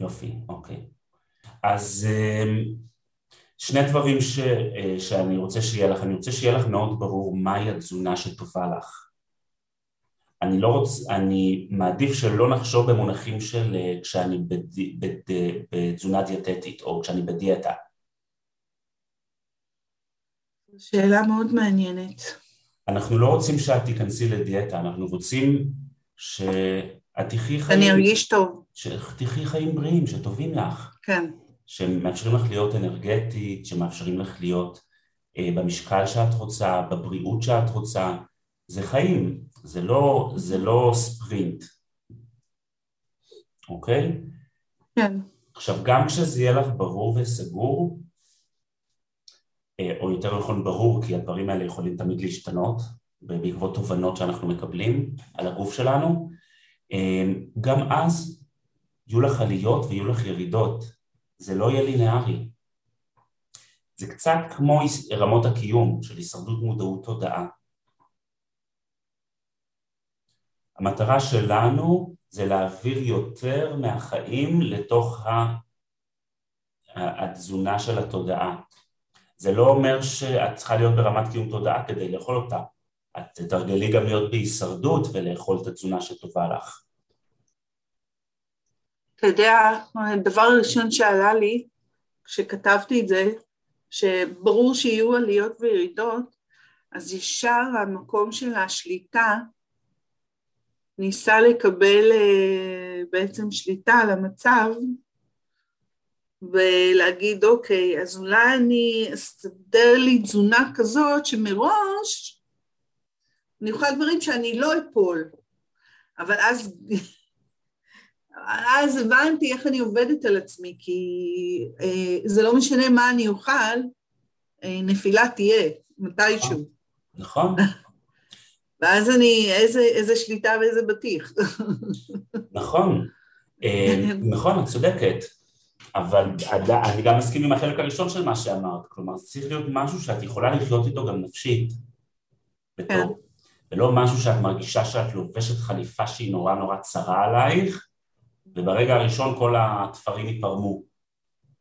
יופי, אוקיי. אז אה, שני דברים ש, אה, שאני רוצה שיהיה לך, אני רוצה שיהיה לך מאוד ברור מהי התזונה שטובה לך. אני לא רוצה, אני מעדיף שלא נחשוב במונחים של אה, כשאני בד, בד, בתזונה דיאטטית או כשאני בדיאטה. שאלה מאוד מעניינת. אנחנו לא רוצים שאת תיכנסי לדיאטה, אנחנו רוצים שאת תחי חיים... אני ארגיש טוב. שתחי חיים בריאים, שטובים לך. כן. שמאפשרים לך להיות אנרגטית, שמאפשרים לך להיות אה, במשקל שאת רוצה, בבריאות שאת רוצה. זה חיים, זה לא, זה לא ספרינט, אוקיי? כן. עכשיו, גם כשזה יהיה לך ברור וסגור, אה, או יותר נכון ברור, כי הדברים האלה יכולים תמיד להשתנות בעקבות תובנות שאנחנו מקבלים על הגוף שלנו, אה, גם אז יהיו לך עליות ויהיו לך ירידות, זה לא יהיה לינארי. זה קצת כמו רמות הקיום של הישרדות מודעות תודעה. המטרה שלנו זה להעביר יותר מהחיים לתוך התזונה של התודעה. זה לא אומר שאת צריכה להיות ברמת קיום תודעה כדי לאכול אותה. את תתרגלי גם להיות בהישרדות ולאכול את התזונה שטובה לך. אתה יודע, הדבר הראשון שעלה לי כשכתבתי את זה, שברור שיהיו עליות וירידות, אז ישר המקום של השליטה ניסה לקבל אה, בעצם שליטה על המצב ולהגיד אוקיי, אז אולי אני אסתדר לי תזונה כזאת שמראש אני אוכל דברים שאני לא אפול, אבל אז, אז הבנתי איך אני עובדת על עצמי, כי אה, זה לא משנה מה אני אוכל, אה, נפילה תהיה, מתישהו. נכון. ואז אני, איזה, איזה שליטה ואיזה בטיח. נכון, אה, נכון, את צודקת, אבל אני גם מסכים עם החלק הראשון של מה שאמרת, כלומר זה צריך להיות משהו שאת יכולה לחיות איתו גם נפשית, כן. ולא משהו שאת מרגישה שאת לובשת חליפה שהיא נורא נורא צרה עלייך, וברגע הראשון כל התפרים ייפרמו.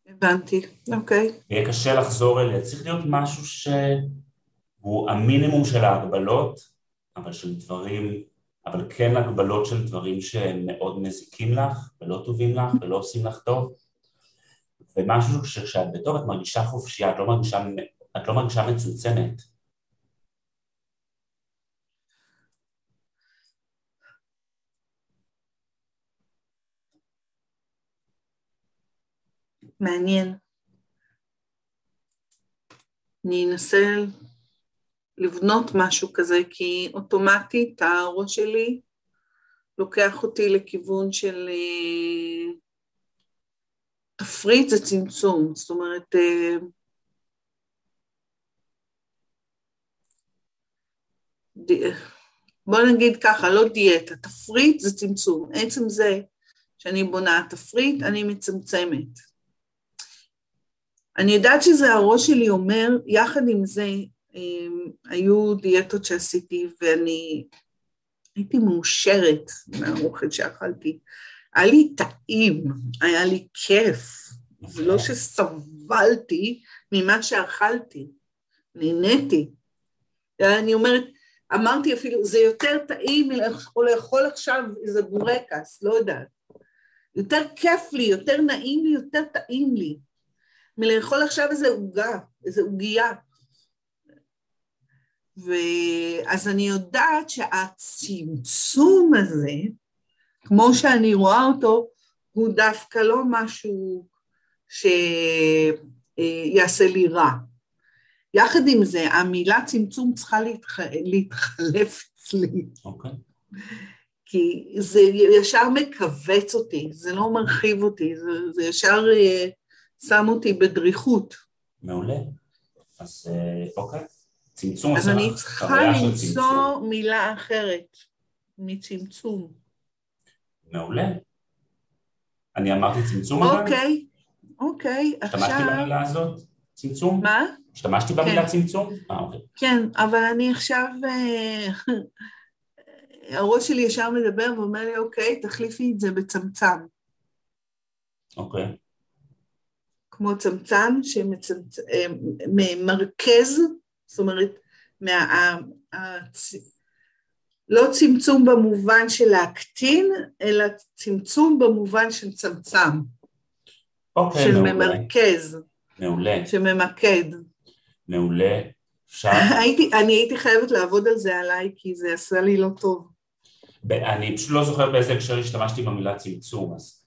הבנתי, אוקיי. יהיה קשה לחזור אליה, צריך להיות משהו שהוא המינימום של ההגבלות, אבל של דברים, אבל כן הגבלות של דברים שהם מאוד מזיקים לך ולא טובים לך ולא עושים לך טוב ומשהו שכשאת בטוב את מרגישה חופשייה, את לא מרגישה, את לא מרגישה מצומצמת מעניין. אני אנסה לבנות משהו כזה, כי אוטומטית הראש שלי לוקח אותי לכיוון של אה, תפריט זה צמצום, זאת אומרת, אה, בוא נגיד ככה, לא דיאטה, תפריט זה צמצום. עצם זה שאני בונה תפריט, אני מצמצמת. אני יודעת שזה הראש שלי אומר, יחד עם זה, אמ, היו דיאטות שעשיתי ואני הייתי מאושרת מהאוכל שאכלתי. היה לי טעים, היה לי כיף, זה לא שסבלתי ממה שאכלתי, נהניתי. אני אומרת, אמרתי אפילו, זה יותר טעים מלאכול עכשיו איזה בורקס, לא יודעת. יותר כיף לי, יותר נעים לי, יותר טעים לי, מלאכול עכשיו איזה עוגה, איזה עוגייה. ואז אני יודעת שהצמצום הזה, כמו שאני רואה אותו, הוא דווקא לא משהו שיעשה לי רע. יחד עם זה, המילה צמצום צריכה להתח... להתחלף אצלי. אוקיי. כי זה ישר מכווץ אותי, זה לא מרחיב אותי, זה, זה ישר אה, שם אותי בדריכות. מעולה. אז אה, אוקיי. צמצום אז אני צריכה למצוא מילה אחרת מצמצום. מעולה. אני אמרתי צמצום אוקיי, אוקיי, עכשיו... השתמשתי במילה הזאת? צמצום? מה? השתמשתי במילה כן. צמצום? אה, אוקיי. כן, אבל אני עכשיו... אה, הראש שלי ישר מדבר ואומר לי, אוקיי, תחליפי את זה בצמצם. אוקיי. כמו צמצם שמרכז, אה, זאת אומרת, מה, הצ... לא צמצום במובן של להקטין, אלא צמצום במובן של צמצם. אוקיי, של מעולה. ממרכז. מעולה. שממקד. מעולה. הייתי, אני הייתי חייבת לעבוד על זה עליי, כי זה עשה לי לא טוב. אני פשוט לא זוכר באיזה הקשר השתמשתי במילה צמצום, אז...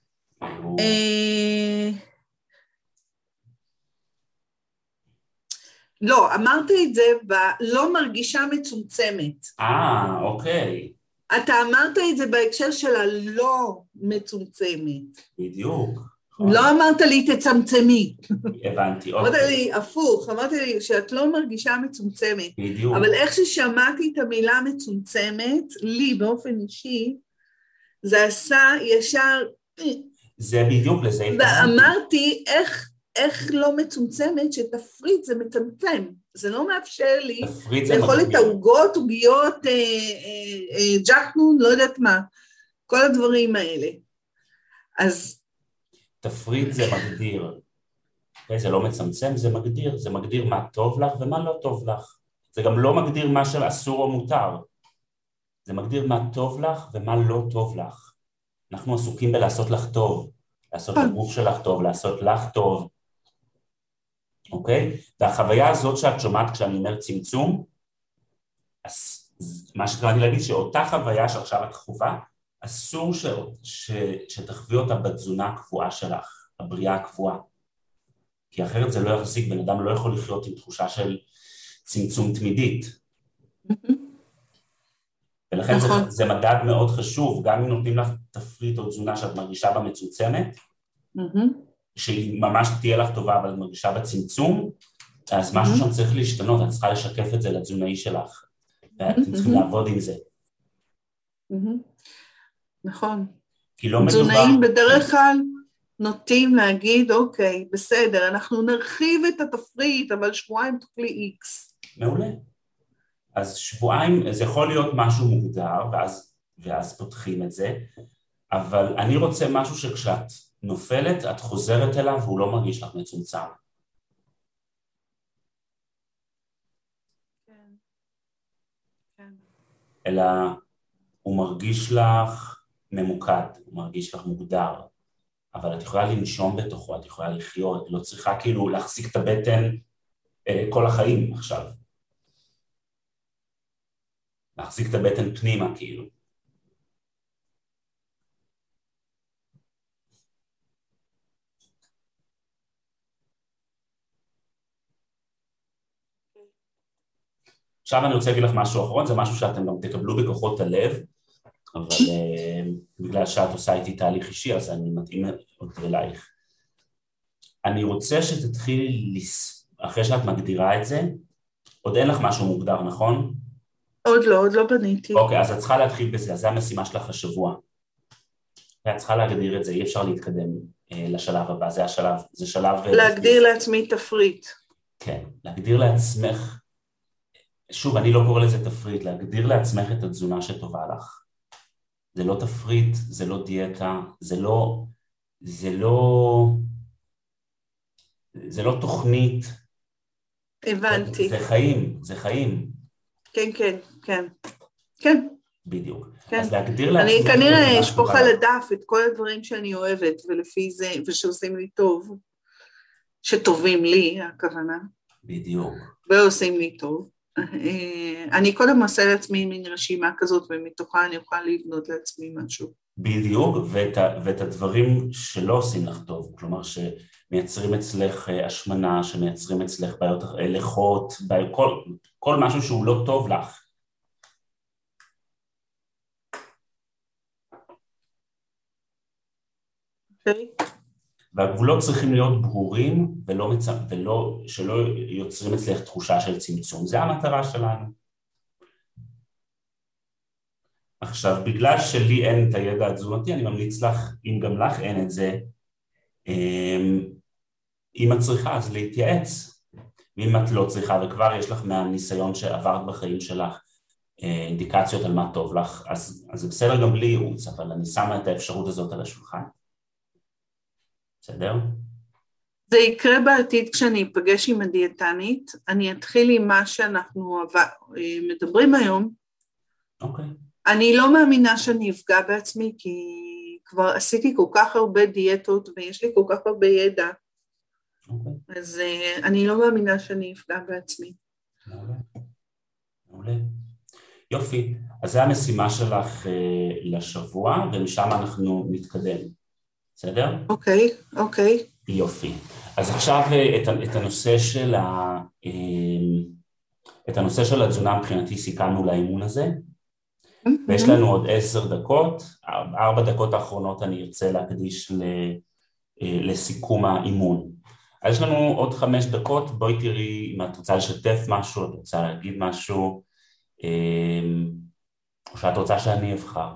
לא, אמרתי את זה בלא מרגישה מצומצמת. אה, אוקיי. אתה אמרת את זה בהקשר של הלא מצומצמת. בדיוק. לא אמרת לי תצמצמי. הבנתי, אוקיי. אמרת לי הפוך, אמרת לי שאת לא מרגישה מצומצמת. בדיוק. אבל איך ששמעתי את המילה מצומצמת, לי באופן אישי, זה עשה ישר... זה בדיוק לזה ואמרתי, איך, איך לא מצומצמת שתפריט זה מצמצם. זה לא מאפשר לי לאכול את העוגות, עוגיות, אה, אה, אה, ג'חנון, לא יודעת מה, כל הדברים האלה. אז תפריט זה מגדיר. זה לא מצמצם, זה מגדיר. זה מגדיר מה טוב לך ומה לא טוב לך. זה גם לא מגדיר מה שאסור או מותר. זה מגדיר מה טוב לך ומה לא טוב לך. אנחנו עסוקים בלעשות לך טוב, לעשות לגוף שלך טוב, לעשות לך טוב, אוקיי? והחוויה הזאת שאת שומעת כשאני אומר צמצום, אז מה שקראתי להגיד שאותה חוויה שעכשיו את חווה, אסור ש, ש, שתחווי אותה בתזונה הקבועה שלך, הבריאה הקבועה. כי אחרת זה לא יחזיק, בן אדם לא יכול לחיות עם תחושה של צמצום תמידית. ולכן זה, נכון. זה מדד מאוד חשוב, גם אם נותנים לך תפריט או תזונה שאת מרגישה בה מצומצמת, שהיא ממש תהיה לך טובה אבל מרגישה בצמצום, אז משהו שם צריך להשתנות, את צריכה לשקף את זה לתזונאי שלך, ואתם צריכים לעבוד עם זה. נכון. כי לא מדובר... תזונאים בדרך כלל נוטים להגיד, אוקיי, בסדר, אנחנו נרחיב את התפריט, אבל שבועיים תאכלי איקס. מעולה. אז שבועיים, זה יכול להיות משהו מוגדר, ואז, ואז פותחים את זה, אבל אני רוצה משהו שכשאת נופלת, את חוזרת אליו והוא לא מרגיש לך מצומצם. כן. כן. אלא הוא מרגיש לך ממוקד, הוא מרגיש לך מוגדר, אבל את יכולה לנשום בתוכו, את יכולה לחיות, לא צריכה כאילו להחזיק את הבטן אה, כל החיים עכשיו. להחזיק את הבטן פנימה כאילו. עכשיו אני רוצה להגיד לך משהו אחרון, זה משהו שאתם גם תקבלו בכוחות הלב, אבל uh, בגלל שאת עושה איתי תהליך אישי, אז אני מתאים אותי אלייך. אני רוצה שתתחילי, לס... אחרי שאת מגדירה את זה, עוד אין לך משהו מוגדר, נכון? עוד לא, עוד לא בניתי. אוקיי, אז את צריכה להתחיל בזה, אז זו המשימה שלך השבוע. את צריכה להגדיר את זה, אי אפשר להתקדם אה, לשלב הבא, זה השלב, זה שלב... אה, להגדיר לעצמי תפריט. כן, להגדיר לעצמך, שוב, אני לא קורא לזה תפריט, להגדיר לעצמך את התזונה שטובה לך. זה לא תפריט, זה לא דיאטה, זה לא... זה לא... זה לא תוכנית. הבנתי. זה חיים, זה חיים. כן, כן, כן. כן. בדיוק. כן. אז להגדיר לעצמך... אני כנראה אשפוך על הדף את כל הדברים שאני אוהבת, ולפי זה, ושעושים לי טוב, שטובים לי, הכוונה. בדיוק. ועושים לי טוב. אה, אני קודם אעשה לעצמי מין רשימה כזאת, ומתוכה אני אוכל לבנות לעצמי משהו. בדיוק, ואת, ואת הדברים שלא עושים לך טוב, כלומר שמייצרים אצלך אה, השמנה, שמייצרים אצלך בעיות אה, לחות, כל, כל משהו שהוא לא טוב לך. Okay. והגבולות צריכים להיות ברורים ולא, מצ... ולא שלא יוצרים אצלך תחושה של צמצום, זה המטרה שלנו. עכשיו, בגלל שלי אין את הידע התזונתי, אני ממליץ לך, אם גם לך אין את זה, אמ, אם את צריכה אז להתייעץ, ואם את לא צריכה וכבר יש לך מהניסיון שעברת בחיים שלך אה, אינדיקציות על מה טוב לך, אז, אז זה בסדר גם בלי ייעוץ, אבל אני שמה את האפשרות הזאת על השולחן. בסדר? זה יקרה בעתיד כשאני אפגש עם הדיאטנית, אני אתחיל עם מה שאנחנו מדברים היום. אוקיי. אני לא מאמינה שאני אפגע בעצמי, כי כבר עשיתי כל כך הרבה דיאטות ויש לי כל כך הרבה ידע, אוקיי. אז uh, אני לא מאמינה שאני אפגע בעצמי. מעולה. מעולה. יופי, אז זו המשימה שלך uh, לשבוע, ומשם אנחנו נתקדם. בסדר? אוקיי, אוקיי. יופי. אז עכשיו אה, את, את הנושא של ה... אה, את הנושא של התזונה מבחינתי סיכמנו לאימון הזה ויש לנו עוד עשר דקות, ארבע דקות האחרונות אני ארצה להקדיש ל, אה, לסיכום האימון. אז יש לנו עוד חמש דקות, בואי תראי אם את רוצה לשתף משהו, את רוצה להגיד משהו, או שאת רוצה שאני אבחר.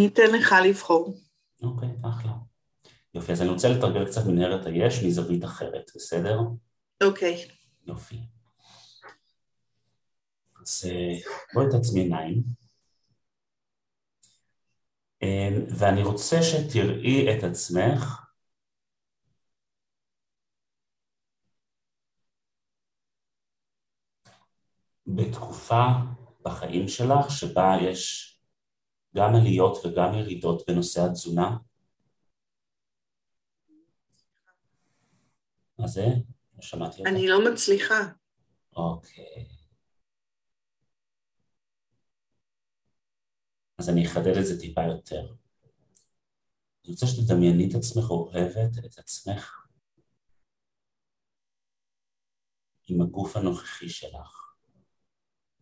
אני אתן לך לבחור. אוקיי, אחלה. יופי, אז אני רוצה לתרגל קצת מנהרת היש מזווית אחרת, בסדר? אוקיי. יופי. אז אה, בואי תעצמי עיניים. אמ, ואני רוצה שתראי את עצמך בתקופה בחיים שלך שבה יש גם עליות וגם ירידות בנושא התזונה? מה זה? לא שמעתי אותך. אני לא מצליחה. אוקיי. אז אני אחדד את זה טיפה יותר. אני רוצה שתדמייני את עצמך אוהבת את עצמך עם הגוף הנוכחי שלך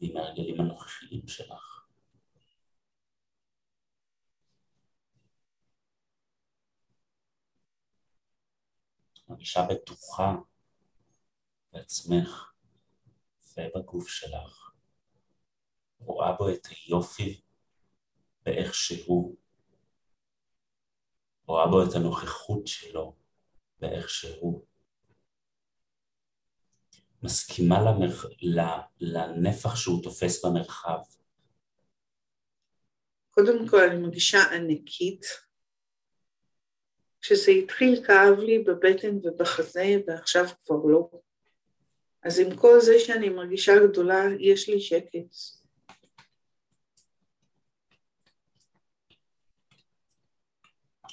ועם הרגלים הנוכחיים שלך. מרגישה בטוחה בעצמך ובגוף שלך, רואה בו את היופי באיך שהוא, רואה בו את הנוכחות שלו באיך שהוא. מסכימה למרח... לנפח שהוא תופס במרחב. קודם כל אני מרגישה ענקית, כשזה התחיל כאב לי בבטן ובחזה ועכשיו כבר לא. אז עם כל זה שאני מרגישה גדולה, יש לי שקט.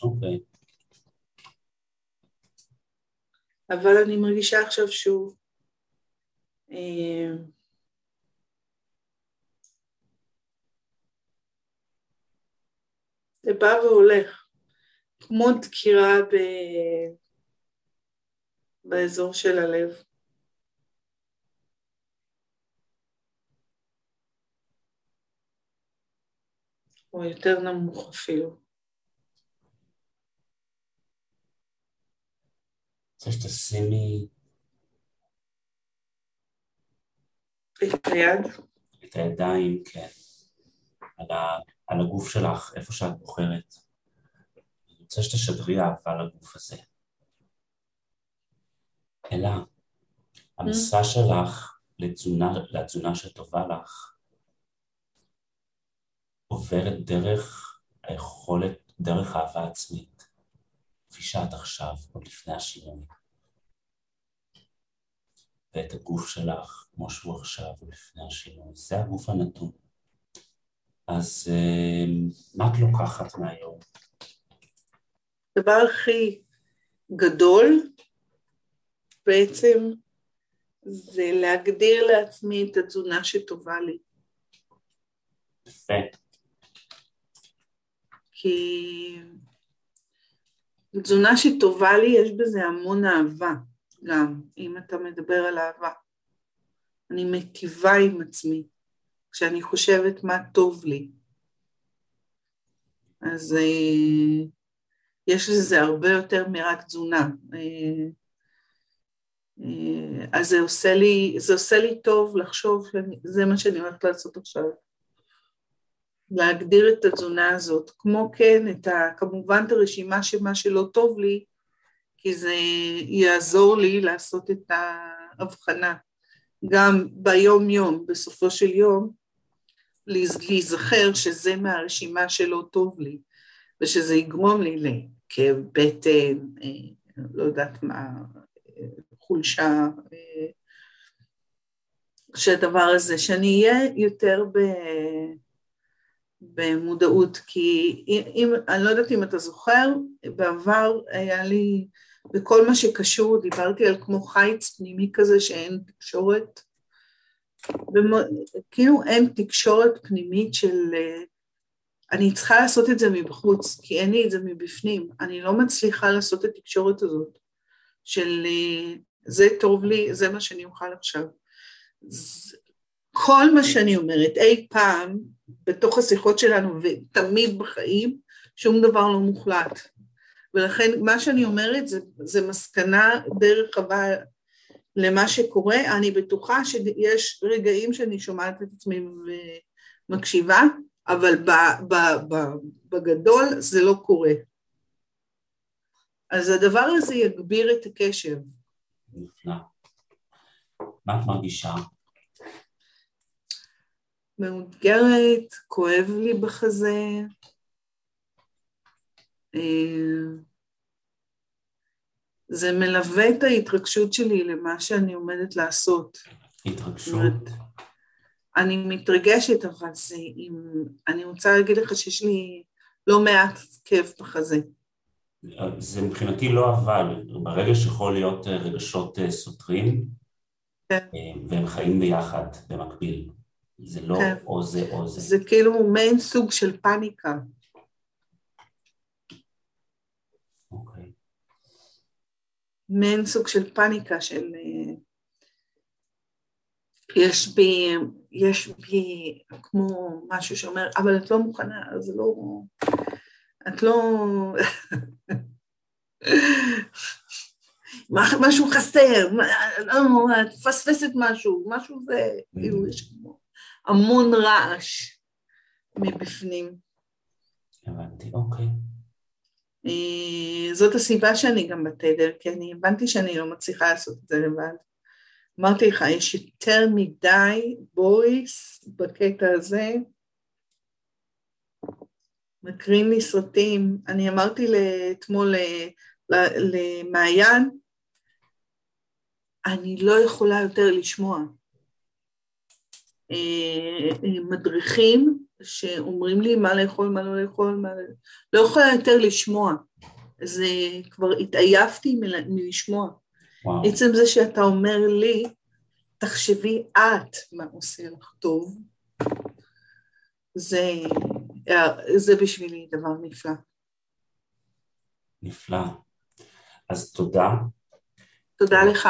אוקיי. Okay. אבל אני מרגישה עכשיו שוב אה, זה בא והולך. כמו דקירה ב... באזור של הלב. או יותר נמוך אפילו. רוצה שתשימי את היד? את הידיים, כן, על, ה, על הגוף שלך, איפה שאת בוחרת. רוצה שתשדרי אהבה לגוף הזה. אלא, המסע שלך לתזונה, לתזונה שטובה לך עוברת דרך היכולת, דרך אהבה עצמית, כפי שאת עכשיו, עוד לפני השינוי. ואת הגוף שלך, כמו שהוא עכשיו, עוד לפני השינוי. זה הגוף הנתון. אז אה, מה את לוקחת מהיום? הדבר הכי גדול בעצם זה להגדיר לעצמי את התזונה שטובה לי. יפה. כי תזונה שטובה לי, יש בזה המון אהבה גם, אם אתה מדבר על אהבה. אני מטיבה עם עצמי כשאני חושבת מה טוב לי. אז אה, יש לזה הרבה יותר מרק תזונה. אה, אה, אז זה עושה לי, זה עושה לי טוב לחשוב שזה מה שאני הולכת לעשות עכשיו. להגדיר את התזונה הזאת, כמו כן את ה, כמובן את הרשימה של מה שלא טוב לי, כי זה יעזור לי לעשות את ההבחנה, גם ביום יום, בסופו של יום, להיזכר שזה מהרשימה שלא טוב לי, ושזה יגרום לי לכאב בטן, אה, לא יודעת מה, חולשה, אה, שהדבר הזה, שאני אהיה יותר ב... במודעות, כי אם, אני לא יודעת אם אתה זוכר, בעבר היה לי, בכל מה שקשור, דיברתי על כמו חיץ פנימי כזה שאין תקשורת, כאילו אין תקשורת פנימית של אני צריכה לעשות את זה מבחוץ, כי אין לי את זה מבפנים, אני לא מצליחה לעשות את התקשורת הזאת של זה טוב לי, זה מה שאני אוכל עכשיו. כל מה שאני אומרת אי פעם בתוך השיחות שלנו ותמיד בחיים, שום דבר לא מוחלט. ולכן מה שאני אומרת זה, זה מסקנה די רחבה למה שקורה. אני בטוחה שיש רגעים שאני שומעת את עצמי ומקשיבה, אבל ב, ב, ב, בגדול זה לא קורה. אז הדבר הזה יגביר את הקשב. נפלא. מה את מרגישה? מאותגרת, כואב לי בחזה. אה, זה מלווה את ההתרגשות שלי למה שאני עומדת לעשות. התרגשות? אני מתרגשת, אבל זה אם... אני רוצה להגיד לך שיש לי לא מעט כאב בחזה. זה מבחינתי לא אבל, ברגע שיכול להיות אה, רגשות אה, סותרים, כן. והם חיים ביחד, במקביל. זה לא כן. או זה או זה. זה כאילו מעין סוג של פאניקה. אוקיי. מעין סוג של פאניקה של... יש בי, יש בי כמו משהו שאומר, אבל את לא מוכנה, אז לא... את לא... משהו חסר, לא, את מפספסת משהו, משהו זה, כאילו, יש כמו... המון רעש מבפנים. הבנתי, אוקיי. אה, זאת הסיבה שאני גם בתדר, כי אני הבנתי שאני לא מצליחה לעשות את זה לבד. אמרתי לך, יש יותר מדי בויס בקטע הזה, מקרין לי סרטים. אני אמרתי אתמול למעיין, אני לא יכולה יותר לשמוע. אה, אה, מדריכים שאומרים לי מה לאכול, מה לא לאכול, מה... לא יכולה יותר לשמוע. אז כבר התעייפתי מלשמוע. וואו. עצם זה שאתה אומר לי, תחשבי את מה עושה לך טוב, זה, זה בשבילי דבר נפלא. נפלא. אז תודה. תודה לך.